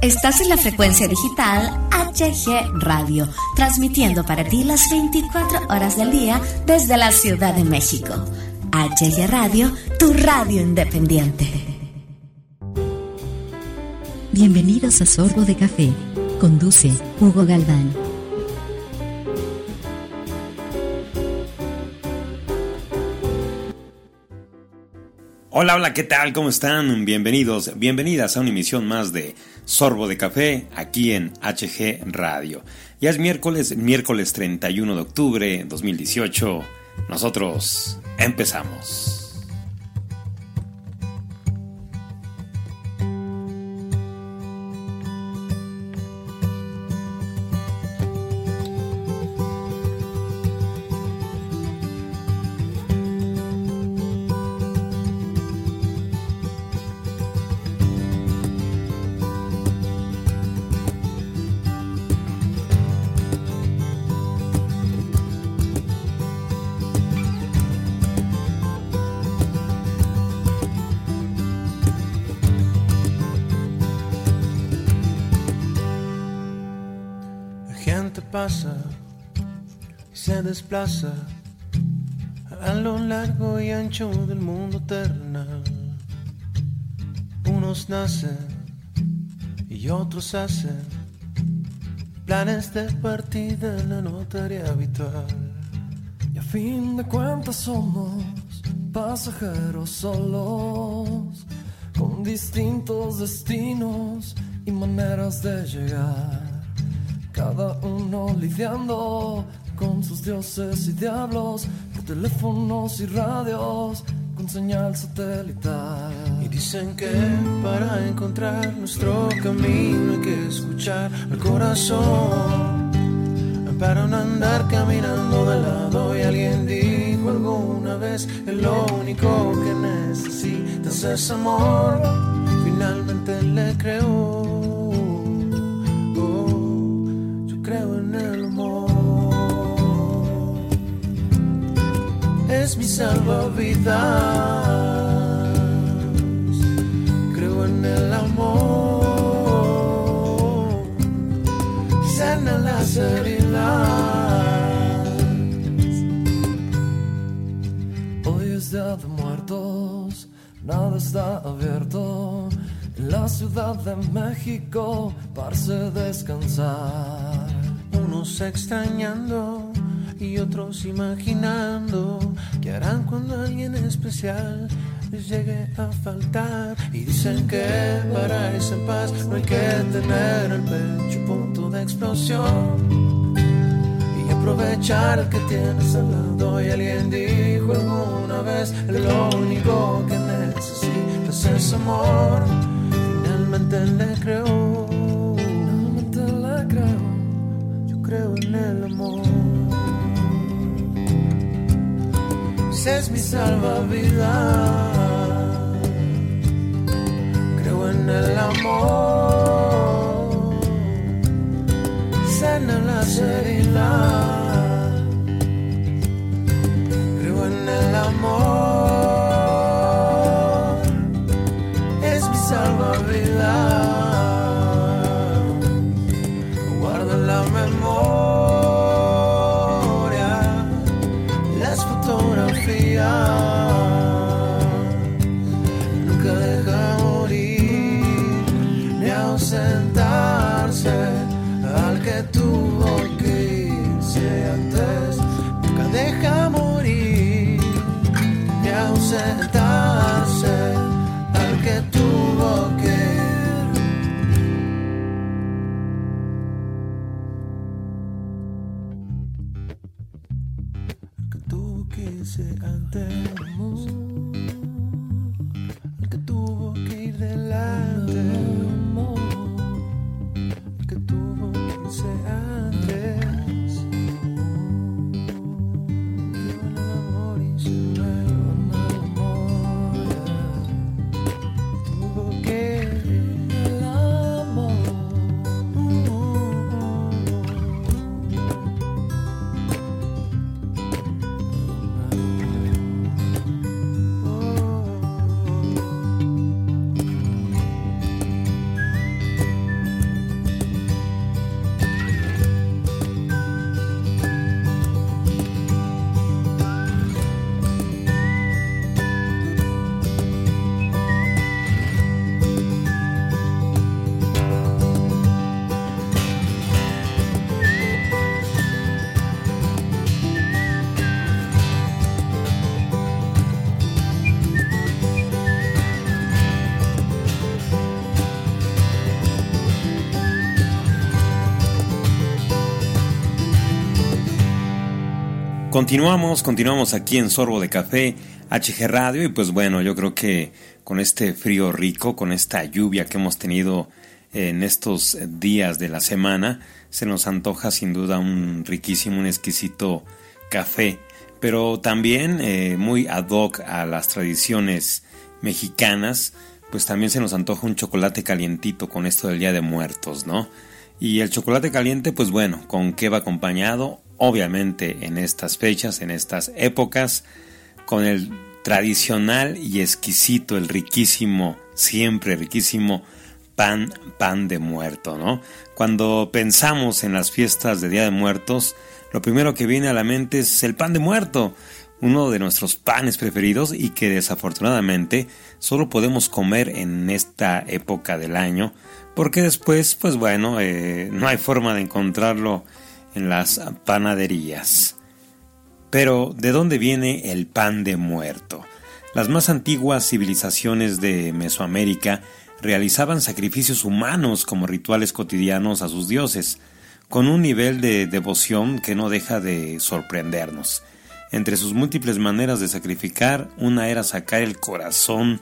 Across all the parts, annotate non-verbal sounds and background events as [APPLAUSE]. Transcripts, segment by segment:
Estás en la frecuencia digital HG Radio, transmitiendo para ti las 24 horas del día desde la Ciudad de México. HG Radio, tu radio independiente. Bienvenidos a Sorbo de Café. Conduce Hugo Galván. Hola, hola, ¿qué tal? ¿Cómo están? Bienvenidos, bienvenidas a una emisión más de Sorbo de Café aquí en HG Radio. Ya es miércoles, miércoles 31 de octubre 2018. Nosotros empezamos. Desplaza a lo largo y ancho del mundo terrenal. Unos nacen y otros hacen planes de partida en la notaria habitual. Y a fin de cuentas somos pasajeros solos, con distintos destinos y maneras de llegar. Cada uno lidiando con sus dioses y diablos, por teléfonos y radios, con señal satelital. Y dicen que para encontrar nuestro camino hay que escuchar al corazón, para no andar caminando de lado. Y alguien dijo alguna vez que lo único que necesitas es amor. Finalmente le creo es mi salvavidas. Creo en el amor, sana las heridas. Hoy es día de muertos, nada está abierto. En la ciudad de México, parse descansar. Unos extrañando y otros imaginando qué harán cuando alguien especial les llegue a faltar. Y dicen que para irse en paz no hay que tener el pecho punto de explosión. Y aprovechar el que tienes al lado. Y alguien dijo alguna vez: lo único que necesitas es amor. Finalmente le creo. Finalmente le creo. Yo creo en el amor. Es mi salvavidas. Creo en el amor, sana la heridas. Que se antes. Continuamos, continuamos aquí en Sorbo de Café, HG Radio, y pues bueno, yo creo que con este frío rico, con esta lluvia que hemos tenido en estos días de la semana, se nos antoja sin duda un riquísimo, un exquisito café, pero también eh, muy ad hoc a las tradiciones mexicanas, pues también se nos antoja un chocolate calientito con esto del Día de Muertos, ¿no? Y el chocolate caliente, pues bueno, ¿con qué va acompañado? Obviamente en estas fechas, en estas épocas, con el tradicional y exquisito, el riquísimo, siempre riquísimo pan, pan de muerto, ¿no? Cuando pensamos en las fiestas de Día de Muertos, lo primero que viene a la mente es el pan de muerto, uno de nuestros panes preferidos y que desafortunadamente solo podemos comer en esta época del año, porque después, pues bueno, eh, no hay forma de encontrarlo en las panaderías. Pero, ¿de dónde viene el pan de muerto? Las más antiguas civilizaciones de Mesoamérica realizaban sacrificios humanos como rituales cotidianos a sus dioses, con un nivel de devoción que no deja de sorprendernos. Entre sus múltiples maneras de sacrificar, una era sacar el corazón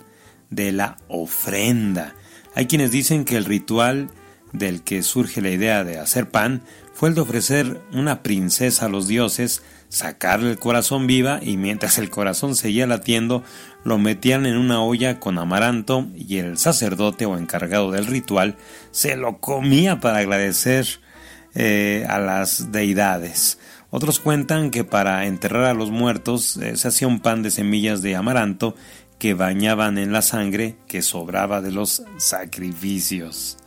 de la ofrenda. Hay quienes dicen que el ritual del que surge la idea de hacer pan fue el de ofrecer una princesa a los dioses, sacarle el corazón viva y mientras el corazón seguía latiendo lo metían en una olla con amaranto y el sacerdote o encargado del ritual se lo comía para agradecer eh, a las deidades. Otros cuentan que para enterrar a los muertos eh, se hacía un pan de semillas de amaranto que bañaban en la sangre que sobraba de los sacrificios.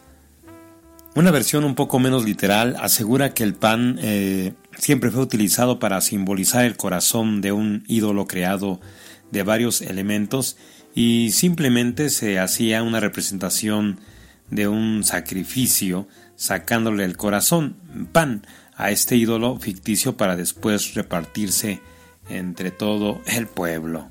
Una versión un poco menos literal asegura que el pan eh, siempre fue utilizado para simbolizar el corazón de un ídolo creado de varios elementos y simplemente se hacía una representación de un sacrificio sacándole el corazón, pan, a este ídolo ficticio para después repartirse entre todo el pueblo.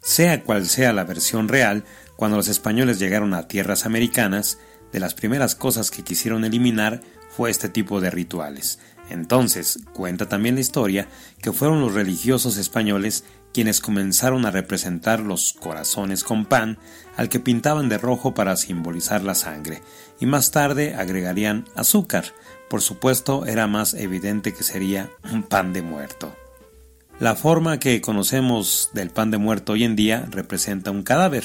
Sea cual sea la versión real, cuando los españoles llegaron a tierras americanas, de las primeras cosas que quisieron eliminar fue este tipo de rituales. Entonces, cuenta también la historia que fueron los religiosos españoles quienes comenzaron a representar los corazones con pan, al que pintaban de rojo para simbolizar la sangre, y más tarde agregarían azúcar. Por supuesto, era más evidente que sería un pan de muerto. La forma que conocemos del pan de muerto hoy en día representa un cadáver.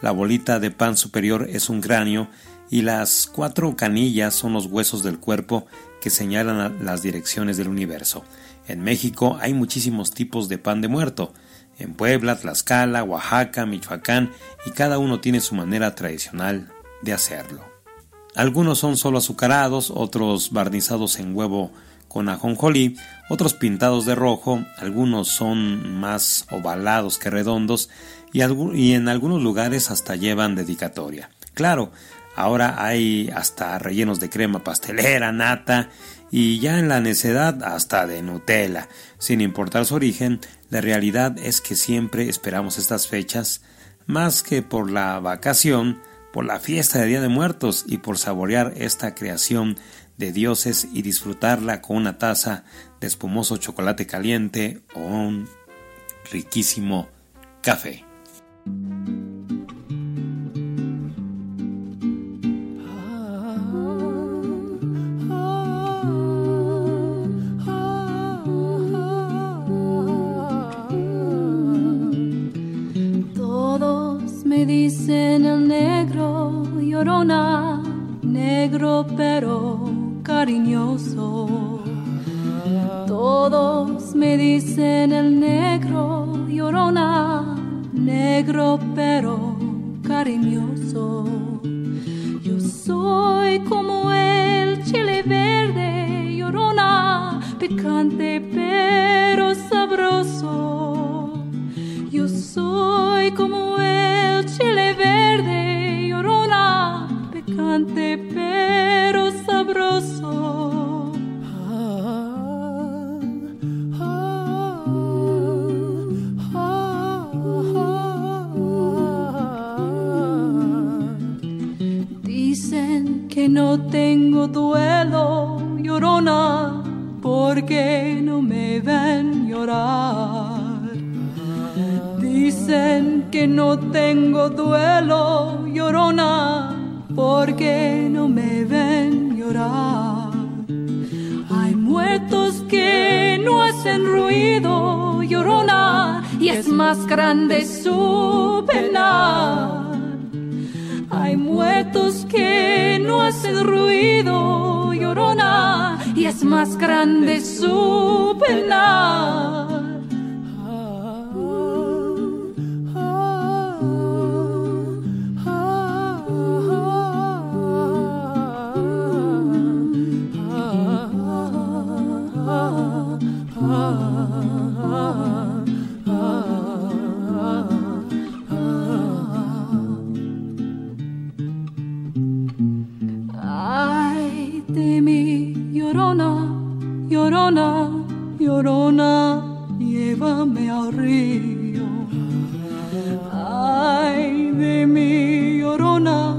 La bolita de pan superior es un cráneo y las cuatro canillas son los huesos del cuerpo que señalan las direcciones del universo. En México hay muchísimos tipos de pan de muerto, en Puebla, Tlaxcala, Oaxaca, Michoacán, y cada uno tiene su manera tradicional de hacerlo. Algunos son solo azucarados, otros barnizados en huevo con ajonjolí, otros pintados de rojo, algunos son más ovalados que redondos y, en algunos lugares hasta llevan dedicatoria. Claro, Ahora hay hasta rellenos de crema pastelera, nata y ya en la necedad hasta de Nutella. Sin importar su origen, la realidad es que siempre esperamos estas fechas más que por la vacación, por la fiesta de Día de Muertos y por saborear esta creación de dioses y disfrutarla con una taza de espumoso chocolate caliente o un riquísimo café. Cariñoso. Todos me dicen el negro llorona, negro pero cariñoso. Yo soy como el chile verde, llorona, picante pero sabroso. Yo soy como el chile verde, llorona, picante pero no tengo duelo, llorona, porque no me ven llorar. Hay muertos que no hacen ruido, llorona, y es más grande su pena. Hay muertos que no hacen ruido, llorona, y es más grande su pena. de mi, llorona, llorona, llorona, llévame al río. Ay de mí, llorona,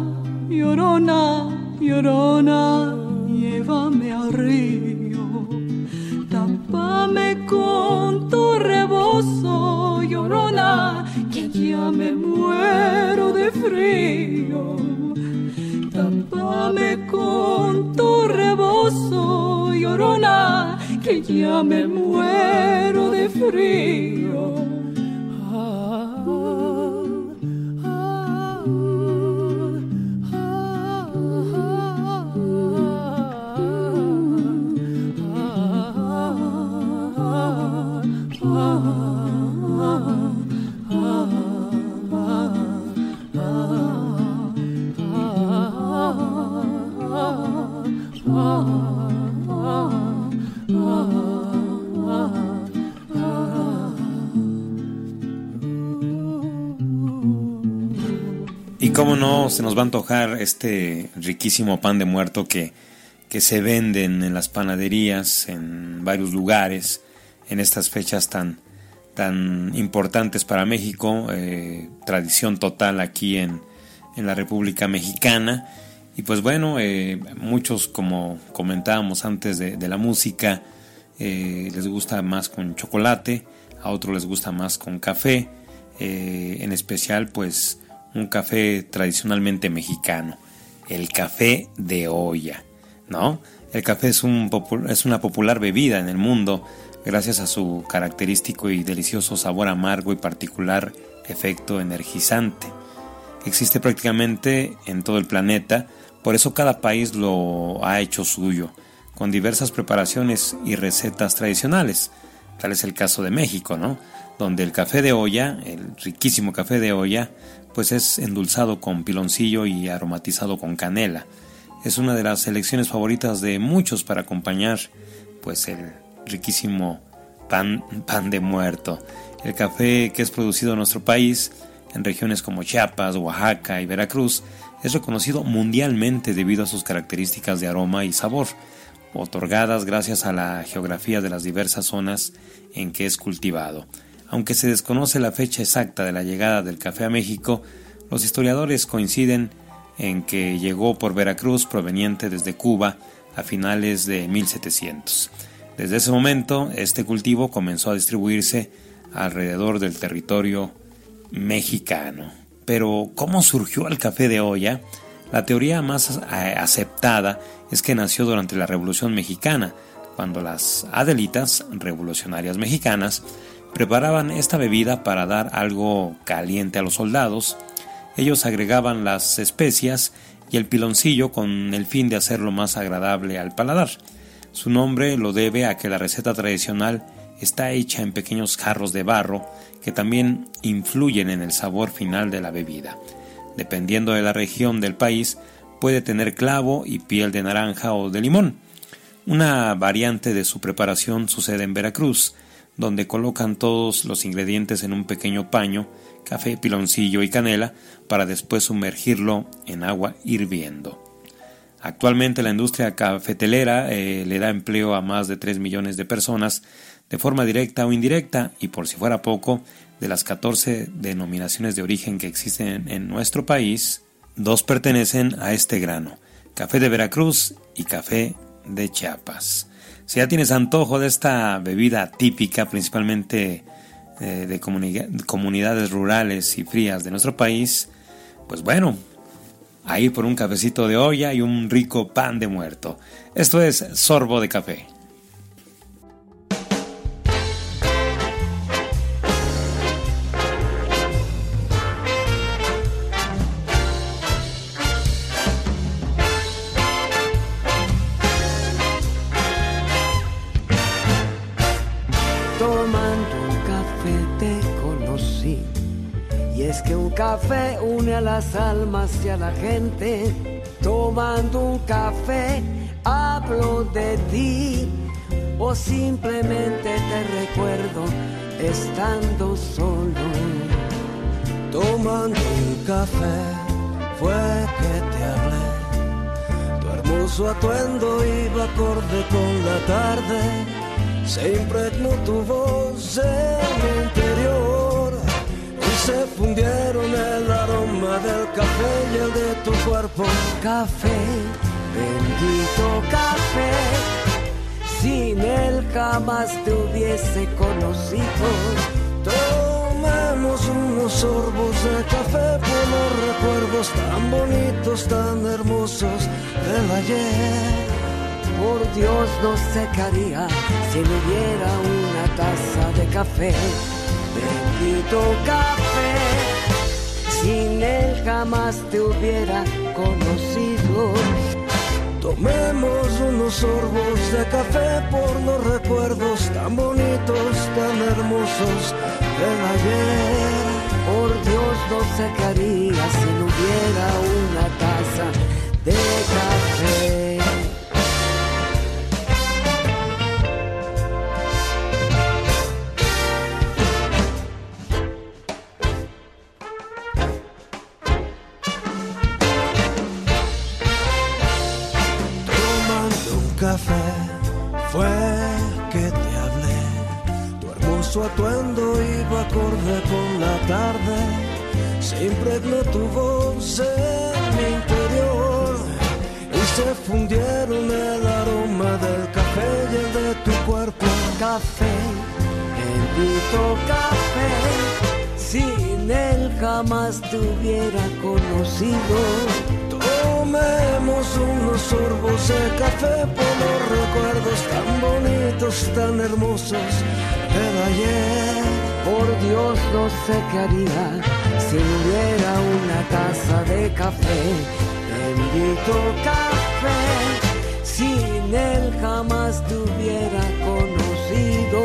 llorona, llorona, llévame al río. Tápame con tu rebozo, llorona, que ya me muero de frío. Tápame con que ya me muero de frío. Cómo no se nos va a antojar este riquísimo pan de muerto que, que se venden en las panaderías en varios lugares en estas fechas tan, tan importantes para México, eh, tradición total aquí en, en, la República Mexicana. Y pues bueno, eh, muchos como comentábamos antes de, la música, eh, les gusta más con chocolate, a otros les gusta más con café, en especial pues un café tradicionalmente mexicano, el café de olla, ¿no? El café es, un es una popular bebida en el mundo gracias a su característico y delicioso sabor amargo y particular efecto energizante. Existe prácticamente en todo el planeta, por eso cada país lo ha hecho suyo, con diversas preparaciones y recetas tradicionales. Tal es el caso de México, ¿no? Donde el café de olla, el riquísimo café de olla, pues es endulzado con piloncillo y aromatizado con canela. Es una de las selecciones favoritas de muchos para acompañar pues el riquísimo pan, pan de muerto. El café que es producido en nuestro país, en regiones como Chiapas, Oaxaca y Veracruz, es reconocido mundialmente debido a sus características de aroma y sabor, otorgadas gracias a la geografía de las diversas zonas en que es cultivado. Aunque se desconoce la fecha exacta de la llegada del café a México, los historiadores coinciden en que llegó por Veracruz proveniente desde Cuba a finales de 1700. Desde ese momento, este cultivo comenzó a distribuirse alrededor del territorio mexicano. Pero, ¿cómo surgió el café de olla? La teoría más aceptada es que nació durante la Revolución Mexicana, cuando las Adelitas, revolucionarias mexicanas, preparaban esta bebida para dar algo caliente a los soldados. Ellos agregaban las especias y el piloncillo con el fin de hacerlo más agradable al paladar. Su nombre lo debe a que la receta tradicional está hecha en pequeños jarros de barro que también influyen en el sabor final de la bebida. Dependiendo de la región del país, puede tener clavo y piel de naranja o de limón. Una variante de su preparación sucede en Veracruz, donde colocan todos los ingredientes en un pequeño paño, café, piloncillo y canela, para después sumergirlo en agua hirviendo. Actualmente la industria cafetelera eh, le da empleo a más de 3 millones de personas de forma directa o indirecta y por si fuera poco, de las 14 denominaciones de origen que existen en nuestro país, dos pertenecen a este grano, café de Veracruz y café de Chiapas. Si ya tienes antojo de esta bebida típica, principalmente eh, de comunidades rurales y frías de nuestro país, pues bueno, ahí por un cafecito de olla y un rico pan de muerto. Esto es sorbo de café. Las almas y a la gente. Tomando un café, hablo de ti. O simplemente te recuerdo estando solo. Tomando un café, fue que te hablé. Tu hermoso atuendo iba acorde con la tarde. Se impregnó tu voz en se fundieron el aroma del café y el de tu cuerpo. Café, bendito café, sin él jamás te hubiese conocido. Tomemos unos sorbos de café por los recuerdos tan bonitos, tan hermosos del ayer. Por Dios no secaría si no hubiera una taza de café bendito café, sin él jamás te hubiera conocido. Tomemos unos sorbos de café por los recuerdos tan bonitos, tan hermosos del ayer. Por Dios no qué haría si no hubiera una taza de café. Tu voz en mi interior y se fundieron el aroma del café y el de tu cuerpo. Café, bendito café, sin él jamás te hubiera conocido. Tomemos unos sorbos de café por los recuerdos tan bonitos, tan hermosos ayer. Por Dios no sé qué haría si hubiera una taza de café. Bendito café, sin él jamás te hubiera conocido.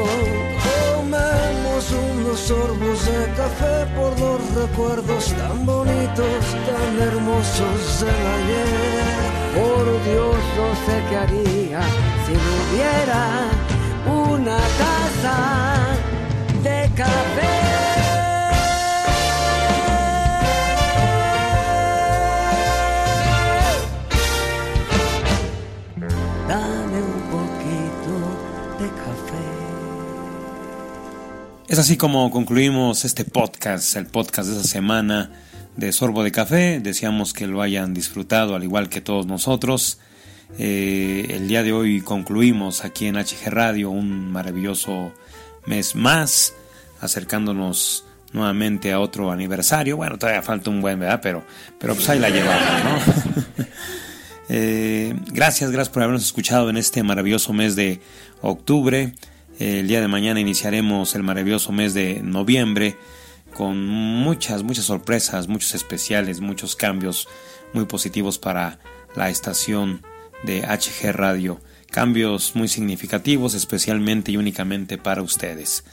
Comemos unos sorbos de café por los recuerdos tan bonitos, tan hermosos del ayer. Por Dios no sé qué haría si hubiera una taza Es así como concluimos este podcast, el podcast de esta semana de Sorbo de Café. Deseamos que lo hayan disfrutado al igual que todos nosotros. Eh, el día de hoy concluimos aquí en HG Radio un maravilloso mes más, acercándonos nuevamente a otro aniversario. Bueno, todavía falta un buen, ¿verdad? Pero, pero pues ahí la llevamos, ¿no? [LAUGHS] Eh, gracias, gracias por habernos escuchado en este maravilloso mes de octubre. El día de mañana iniciaremos el maravilloso mes de noviembre con muchas, muchas sorpresas, muchos especiales, muchos cambios muy positivos para la estación de HG Radio. Cambios muy significativos, especialmente y únicamente para ustedes.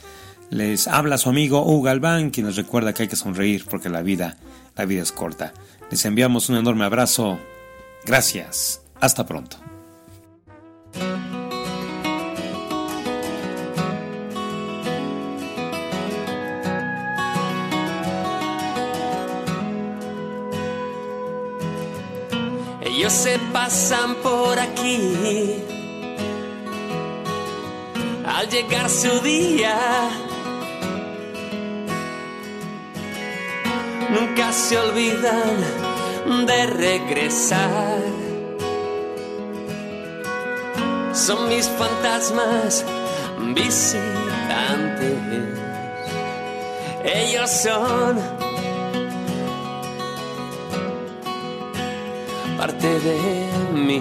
Les habla su amigo Hugo Galván, quien les recuerda que hay que sonreír porque la vida, la vida es corta. Les enviamos un enorme abrazo. Gracias. Hasta pronto. Ellos se pasan por aquí. Al llegar su día, nunca se olvidan de regresar. son mis fantasmas visitantes. Ellos son parte de mí.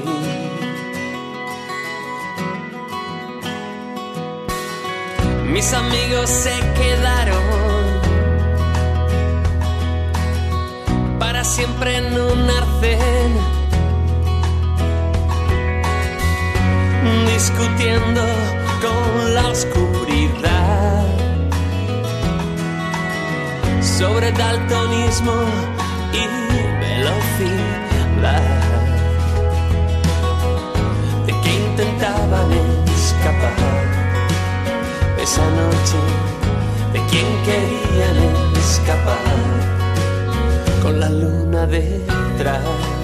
Mis amigos se quedaron para siempre en un arcén, discutiendo con la oscuridad sobre daltonismo y velocidad. Escapar esa noche, de quien querían escapar con la luna detrás.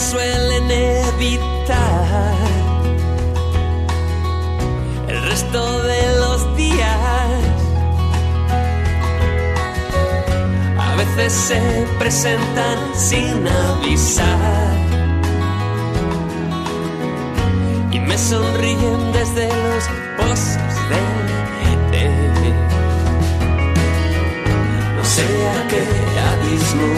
Suelen evitar el resto de los días. A veces se presentan sin avisar y me sonríen desde los pozos de No sé a qué abismo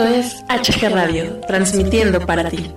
Esto es HG Radio, transmitiendo para ti.